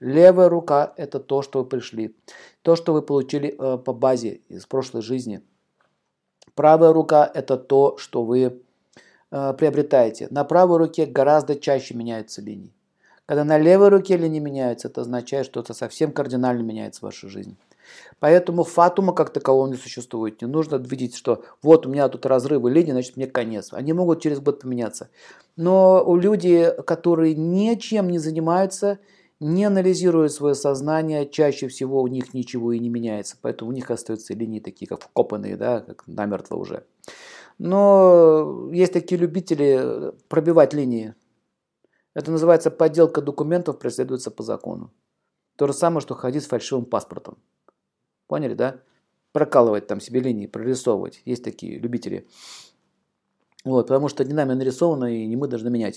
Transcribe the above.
Левая рука – это то, что вы пришли, то, что вы получили э, по базе из прошлой жизни. Правая рука – это то, что вы э, приобретаете. На правой руке гораздо чаще меняются линии. Когда на левой руке линии меняются, это означает, что это совсем кардинально меняется ваша жизнь. Поэтому фатума как такового не существует. Не нужно видеть, что вот у меня тут разрывы линий, значит мне конец. Они могут через год поменяться. Но у людей, которые ничем не занимаются, не анализируют свое сознание, чаще всего у них ничего и не меняется, поэтому у них остаются линии такие, как вкопанные, да, как намертво уже. Но есть такие любители пробивать линии. Это называется подделка документов, преследуется по закону. То же самое, что ходить с фальшивым паспортом. Поняли, да? Прокалывать там себе линии, прорисовывать. Есть такие любители. Вот, потому что не нами нарисовано, и не мы должны менять.